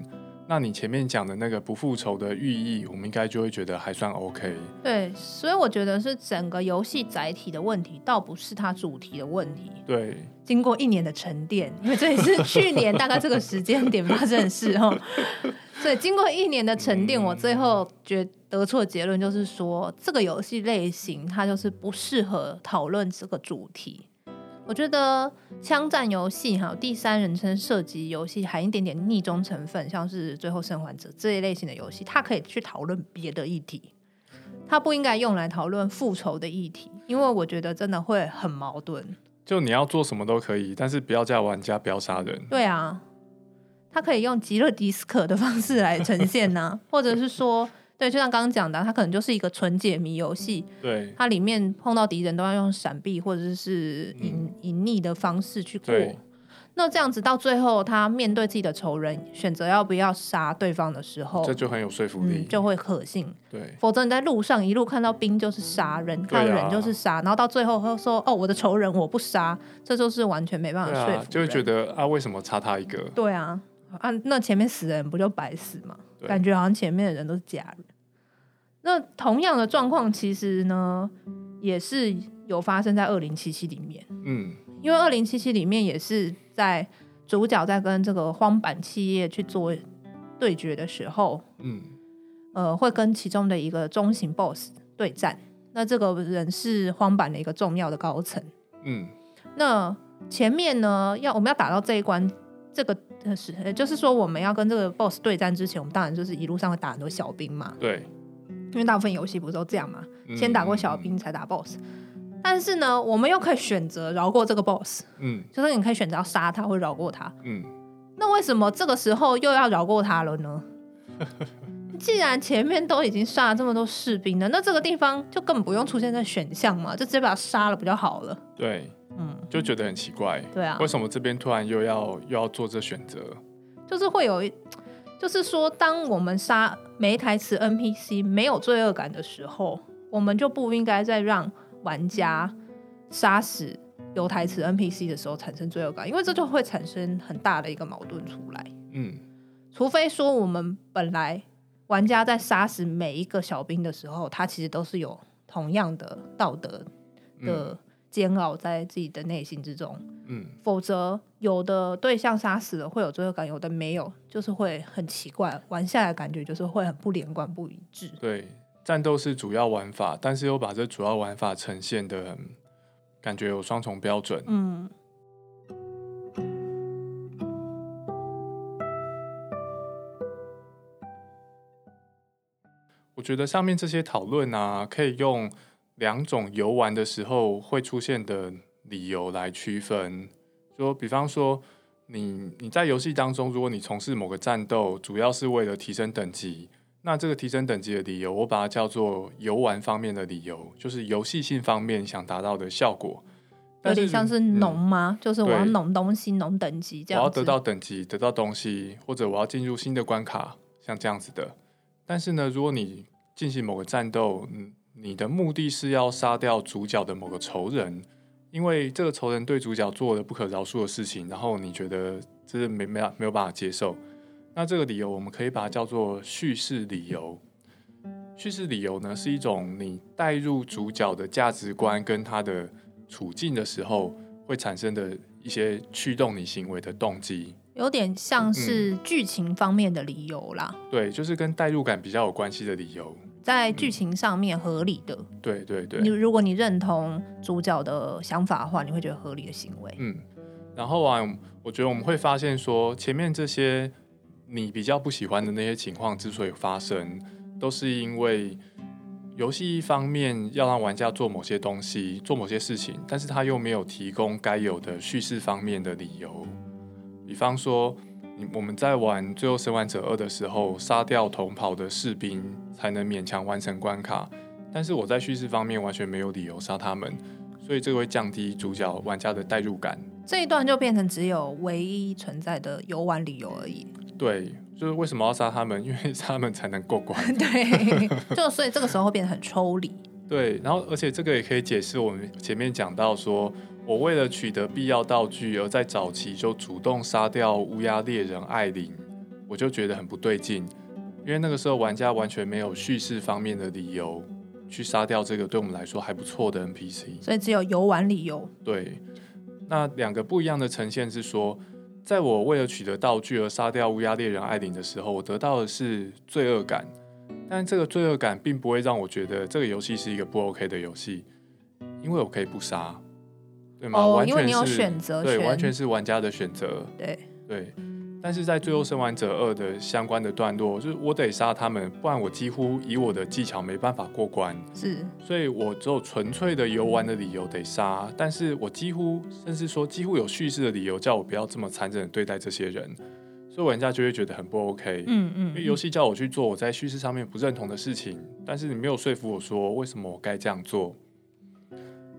S2: 那你前面讲的那个不复仇的寓意，我们应该就会觉得还算 OK。
S1: 对，所以我觉得是整个游戏载体的问题，倒不是它主题的问题。
S2: 对，
S1: 经过一年的沉淀，因为这也是去年大概这个时间点发生的事哦。所以经过一年的沉淀，我最后觉得出的结论就是说，这个游戏类型它就是不适合讨论这个主题。我觉得枪战游戏还有第三人称射击游戏含一点点逆中成分，像是《最后生还者》这一类型的游戏，它可以去讨论别的议题，它不应该用来讨论复仇的议题，因为我觉得真的会很矛盾。
S2: 就你要做什么都可以，但是不要叫玩家不要杀人。
S1: 对啊，他可以用极乐迪斯科的方式来呈现呢、啊，或者是说，对，就像刚刚讲的，它可能就是一个纯解谜游戏。
S2: 对，
S1: 它里面碰到敌人都要用闪避或者是隐隐匿的方式去过。那这样子到最后，他面对自己的仇人，选择要不要杀对方的时候，
S2: 这就很有说服力，
S1: 嗯、就会可信。
S2: 对，
S1: 否则你在路上一路看到兵就是杀人，看到人就是杀，然后到最后他说：“哦，我的仇人我不杀。”这就是完全没办法说服、啊。
S2: 就会觉得啊，为什么差他一个？
S1: 对啊，啊，那前面死的人不就白死吗？感觉好像前面的人都是假人。那同样的状况，其实呢，也是有发生在二零七七里面。嗯，因为二零七七里面也是。在主角在跟这个荒坂企业去做对决的时候，嗯，呃，会跟其中的一个中型 BOSS 对战。那这个人是荒坂的一个重要的高层，嗯。那前面呢，要我们要打到这一关，这个是就是说我们要跟这个 BOSS 对战之前，我们当然就是一路上会打很多小兵嘛，
S2: 对。
S1: 因为大部分游戏不是都这样嘛，先打过小兵才打 BOSS。但是呢，我们又可以选择饶过这个 boss，嗯，就是你可以选择要杀他或饶过他，嗯，那为什么这个时候又要饶过他了呢？*laughs* 既然前面都已经杀了这么多士兵了，那这个地方就根本不用出现在选项嘛，就直接把他杀了不就好了？
S2: 对，嗯，就觉得很奇怪，
S1: 对啊，
S2: 为什么这边突然又要又要做这选择？
S1: 就是会有，就是说，当我们杀没台词 NPC 没有罪恶感的时候，我们就不应该再让。玩家杀死有台词 NPC 的时候产生罪恶感，因为这就会产生很大的一个矛盾出来。嗯，除非说我们本来玩家在杀死每一个小兵的时候，他其实都是有同样的道德的煎熬在自己的内心之中。嗯，否则有的对象杀死了会有罪恶感，有的没有，就是会很奇怪，玩下来感觉就是会很不连贯、不一致。
S2: 对。战斗是主要玩法，但是又把这主要玩法呈现的，感觉有双重标准。嗯，我觉得上面这些讨论啊，可以用两种游玩的时候会出现的理由来区分。说，比方说，你你在游戏当中，如果你从事某个战斗，主要是为了提升等级。那这个提升等级的理由，我把它叫做游玩方面的理由，就是游戏性方面想达到的效果。
S1: 有点像是农吗？嗯、就是我要农东西、农等级这样。
S2: 我要得到等级，得到东西，或者我要进入新的关卡，像这样子的。但是呢，如果你进行某个战斗，你的目的是要杀掉主角的某个仇人，因为这个仇人对主角做了不可饶恕的事情，然后你觉得这是没没有没有办法接受。那这个理由，我们可以把它叫做叙事理由。叙事理由呢，是一种你带入主角的价值观跟他的处境的时候，会产生的一些驱动你行为的动机。
S1: 有点像是剧情方面的理由啦。
S2: 嗯，对，就是跟代入感比较有关系的理由，
S1: 在剧情上面合理的。
S2: 嗯，对对对。
S1: 你如果你认同主角的想法的话，你会觉得合理的行为。
S2: 嗯。然后啊，我觉得我们会发现说，前面这些。你比较不喜欢的那些情况之所以发生，都是因为游戏一方面要让玩家做某些东西、做某些事情，但是他又没有提供该有的叙事方面的理由。比方说，我们在玩《最后生还者二》的时候，杀掉同跑的士兵才能勉强完成关卡，但是我在叙事方面完全没有理由杀他们，所以这个会降低主角玩家的代入感。
S1: 这一段就变成只有唯一存在的游玩理由而已。
S2: 对，就是为什么要杀他们？因为杀他们才能过关。*laughs*
S1: 对，就所以这个时候会变得很抽离。
S2: 对，然后而且这个也可以解释我们前面讲到说，我为了取得必要道具，而在早期就主动杀掉乌鸦猎人艾琳，我就觉得很不对劲，因为那个时候玩家完全没有叙事方面的理由去杀掉这个对我们来说还不错的 NPC，
S1: 所以只有游玩理由。
S2: 对，那两个不一样的呈现是说。在我为了取得道具而杀掉乌鸦猎人艾琳的时候，我得到的是罪恶感，但这个罪恶感并不会让我觉得这个游戏是一个不 OK 的游戏，因为我可以不杀，对吗？
S1: 哦，因为你有选择，
S2: 对，完全是玩家的选择，
S1: 对
S2: 对。但是在《最后生还者二》的相关的段落，就是我得杀他们，不然我几乎以我的技巧没办法过关。
S1: 是，
S2: 所以我只有纯粹的游玩的理由得杀，但是我几乎甚至说几乎有叙事的理由叫我不要这么残忍的对待这些人，所以玩家就会觉得很不 OK。嗯嗯，因为游戏叫我去做我在叙事上面不认同的事情，但是你没有说服我说为什么我该这样做。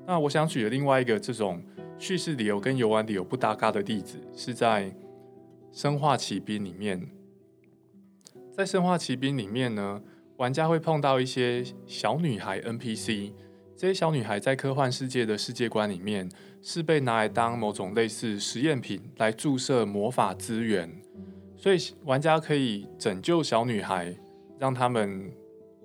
S2: 那我想举的另外一个这种叙事理由跟游玩理由不搭嘎的例子，是在《生化奇兵》里面。在《生化奇兵》里面呢，玩家会碰到一些小女孩 NPC，这些小女孩在科幻世界的世界观里面是被拿来当某种类似实验品来注射魔法资源，所以玩家可以拯救小女孩，让他们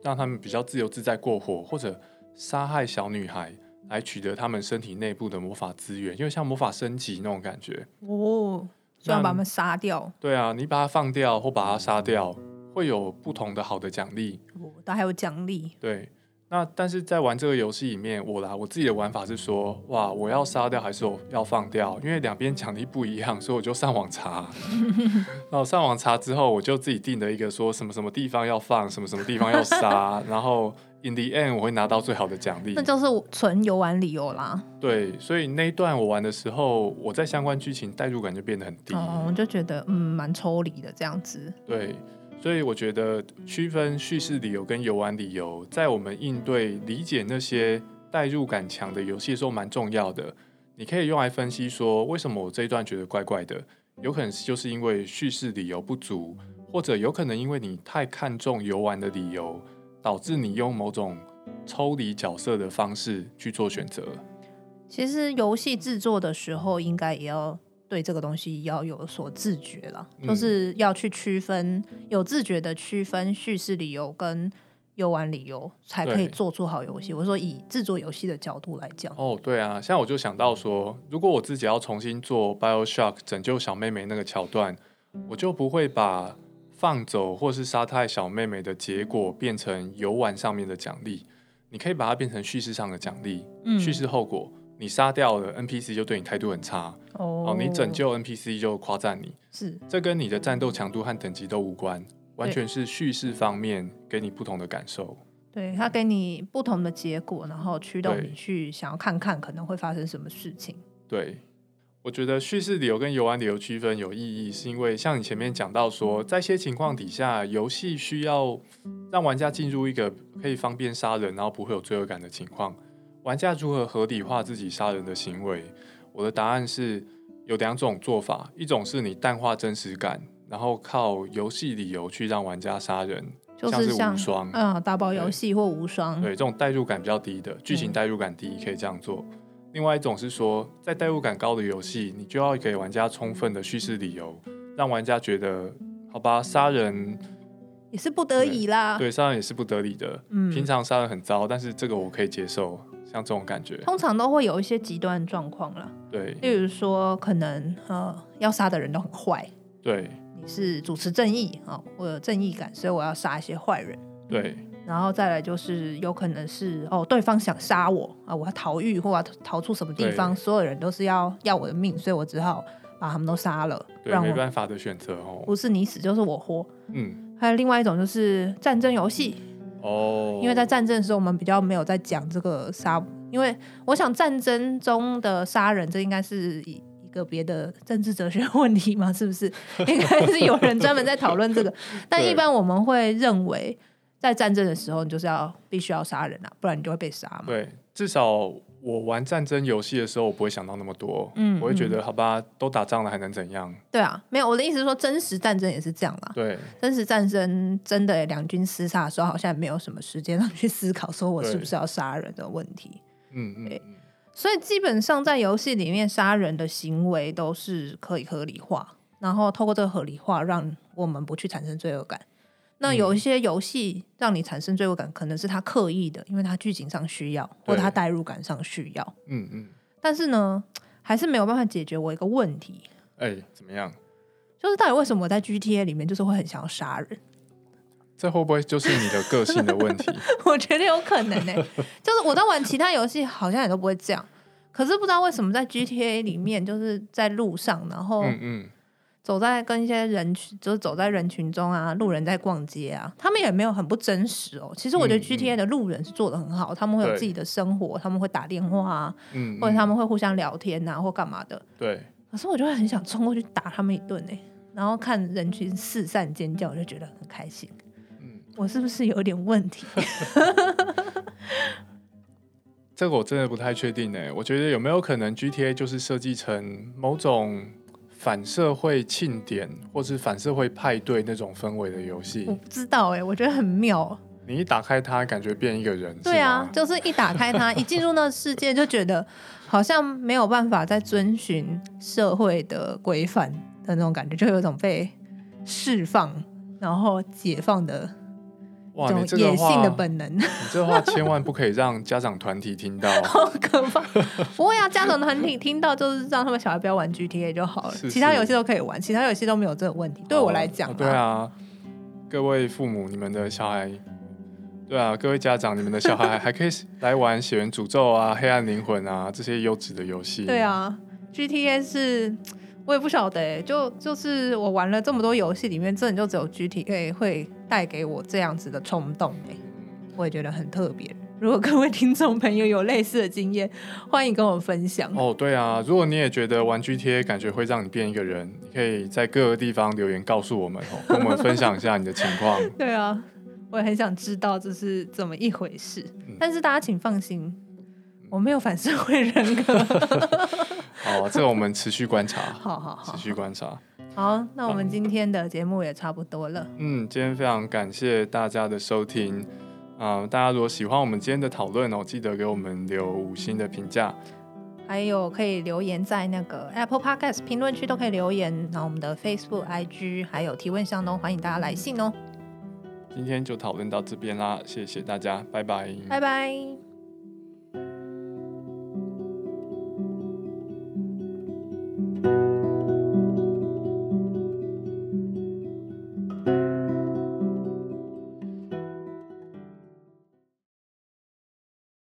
S2: 让他们比较自由自在过活，或者杀害小女孩。来取得他们身体内部的魔法资源，因为像魔法升级那种感觉
S1: 哦，就要把他们杀掉。
S2: 对啊，你把它放掉或把它杀掉，会有不同的好的奖励。
S1: 哦，但还有奖励。
S2: 对，那但是在玩这个游戏里面，我啦，我自己的玩法是说，哇，我要杀掉还是我要放掉？因为两边奖励不一样，所以我就上网查。*laughs* 然后上网查之后，我就自己定了一个说什么什么地方要放，什么什么地方要杀，*laughs* 然后。In the end，我会拿到最好的奖励，
S1: 那就是纯游玩理由啦。
S2: 对，所以那一段我玩的时候，我在相关剧情代入感就变得很低。
S1: 哦，我就觉得嗯，蛮抽离的这样子。
S2: 对，所以我觉得区分叙事理由跟游玩理由，在我们应对理解那些代入感强的游戏的时候蛮重要的。你可以用来分析说，为什么我这一段觉得怪怪的，有可能就是因为叙事理由不足，或者有可能因为你太看重游玩的理由。导致你用某种抽离角色的方式去做选择。
S1: 其实游戏制作的时候，应该也要对这个东西要有所自觉了，嗯、就是要去区分，有自觉的区分叙事理由跟游玩理由，才可以做出好游戏。我说以制作游戏的角度来讲，
S2: 哦，对啊，现在我就想到说，如果我自己要重新做 BioShock 拯救小妹妹那个桥段，我就不会把。放走或是杀太小妹妹的结果变成游玩上面的奖励，你可以把它变成叙事上的奖励。嗯，叙事后果，你杀掉了 NPC 就对你态度很差，哦，你拯救 NPC 就夸赞你，
S1: 是
S2: 这跟你的战斗强度和等级都无关，完全是叙事方面给你不同的感受。
S1: 对，他给你不同的结果，然后驱动你去想要看看可能会发生什么事情。
S2: 对。我觉得叙事理由跟游玩理由区分有意义，是因为像你前面讲到说，在一些情况底下，游戏需要让玩家进入一个可以方便杀人，然后不会有罪恶感的情况。玩家如何合理化自己杀人的行为？我的答案是有两种做法，一种是你淡化真实感，然后靠游戏理由去让玩家杀人，
S1: 就是
S2: 像是无双，
S1: 嗯，打包游戏或无双，
S2: 对，这种代入感比较低的剧情代入感低，可以这样做。另外一种是说，在代入感高的游戏，你就要给玩家充分的叙事理由，让玩家觉得，好吧，杀人
S1: 也是不得已啦。
S2: 对，杀人也是不得已的。嗯，平常杀人很糟，但是这个我可以接受，像这种感觉。
S1: 通常都会有一些极端状况啦。
S2: 对，
S1: 例如说，可能呃，要杀的人都很坏。
S2: 对，
S1: 你是主持正义啊，哦，我有正义感，所以我要杀一些坏人。
S2: 对。
S1: 然后再来就是有可能是哦，对方想杀我啊，我要逃狱或要逃出什么地方，所有人都是要要我的命，所以我只好把他们都杀了。
S2: 对，没办法的选择哦，
S1: 不是你死就是我活。嗯，还有另外一种就是战争游戏
S2: 哦，
S1: 因为在战争的时候我们比较没有在讲这个杀，因为我想战争中的杀人这应该是一一个别的政治哲学问题嘛，是不是？*laughs* 应该是有人专门在讨论这个，但一般我们会认为。在战争的时候，你就是要必须要杀人啊，不然你就会被杀嘛。
S2: 对，至少我玩战争游戏的时候，我不会想到那么多。嗯，我会觉得，好吧，都打仗了，还能怎样？
S1: 对啊，没有，我的意思是说，真实战争也是这样啦。
S2: 对，
S1: 真实战争真的两军厮杀的时候，好像没有什么时间 *laughs* 让你去思考，说我是不是要杀人的问题。嗯嗯。所以基本上在游戏里面，杀人的行为都是可以合理化，然后透过这个合理化，让我们不去产生罪恶感。那有一些游戏让你产生罪恶感，可能是他刻意的，因为他剧情上需要，或者他代入感上需要。嗯嗯。但是呢，还是没有办法解决我一个问题。
S2: 哎、欸，怎么样？
S1: 就是到底为什么我在 GTA 里面就是会很想要杀人？
S2: 这会不会就是你的个性的问题？*laughs*
S1: 我觉得有可能呢、欸。就是我在玩其他游戏好像也都不会这样，可是不知道为什么在 GTA 里面，就是在路上，然后嗯嗯。走在跟一些人群，就是走在人群中啊，路人在逛街啊，他们也没有很不真实哦。其实我觉得 GTA 的路人是做的很好，嗯、他们会有自己的生活，他们会打电话啊，嗯，或者他们会互相聊天啊，或干嘛的。
S2: 对。
S1: 可是我就会很想冲过去打他们一顿呢。然后看人群四散尖叫，我就觉得很开心。嗯，我是不是有点问题？*laughs* *laughs*
S2: 这个我真的不太确定呢。我觉得有没有可能 GTA 就是设计成某种反社会庆典，或是反社会派对那种氛围的游戏？
S1: 我不知道哎，我觉得很妙。
S2: 你一打开它，感觉变一个人。
S1: 对啊，就是一打开它，一进入那个世界，就觉得好像没有办法再遵循社会的规范的那种感觉，就有一种被释放然后解放的。
S2: 哇，你这个野性的本能，你这话千万不可以让家长团体听到，*laughs*
S1: 好可怕！不会啊，家长团体听到就是让他们小孩不要玩 GTA 就好了，是是其他游戏都可以玩，其他游戏都没有这个问题。对我
S2: 来讲、对啊，各位父母，你们的小孩，对啊，各位家长，你们的小孩还 *laughs* 可以来玩《血源诅咒》啊，《黑暗灵魂》啊这些优质的游戏。
S1: 对啊，GTA 是。我也不晓得、欸，就就是我玩了这么多游戏里面，真的就只有 GTA 会带给我这样子的冲动、欸、我也觉得很特别。如果各位听众朋友有类似的经验，欢迎跟我分享。
S2: 哦，对啊，如果你也觉得玩 GTA 感觉会让你变一个人，你可以在各个地方留言告诉我们哦，跟我们分享一下你的情况。*laughs*
S1: 对啊，我也很想知道这是怎么一回事。嗯、但是大家请放心。我没有反社会人格。*laughs*
S2: 好，这个我们持续观察。*laughs*
S1: 好好好，
S2: 持续观察。
S1: 好，那我们今天的节目也差不多了。
S2: 嗯，今天非常感谢大家的收听。啊、呃，大家如果喜欢我们今天的讨论哦，记得给我们留五星的评价。
S1: 还有可以留言在那个 Apple Podcast 评论区都可以留言。然后我们的 Facebook、IG 还有提问箱都欢迎大家来信哦。
S2: 今天就讨论到这边啦，谢谢大家，拜拜。
S1: 拜拜。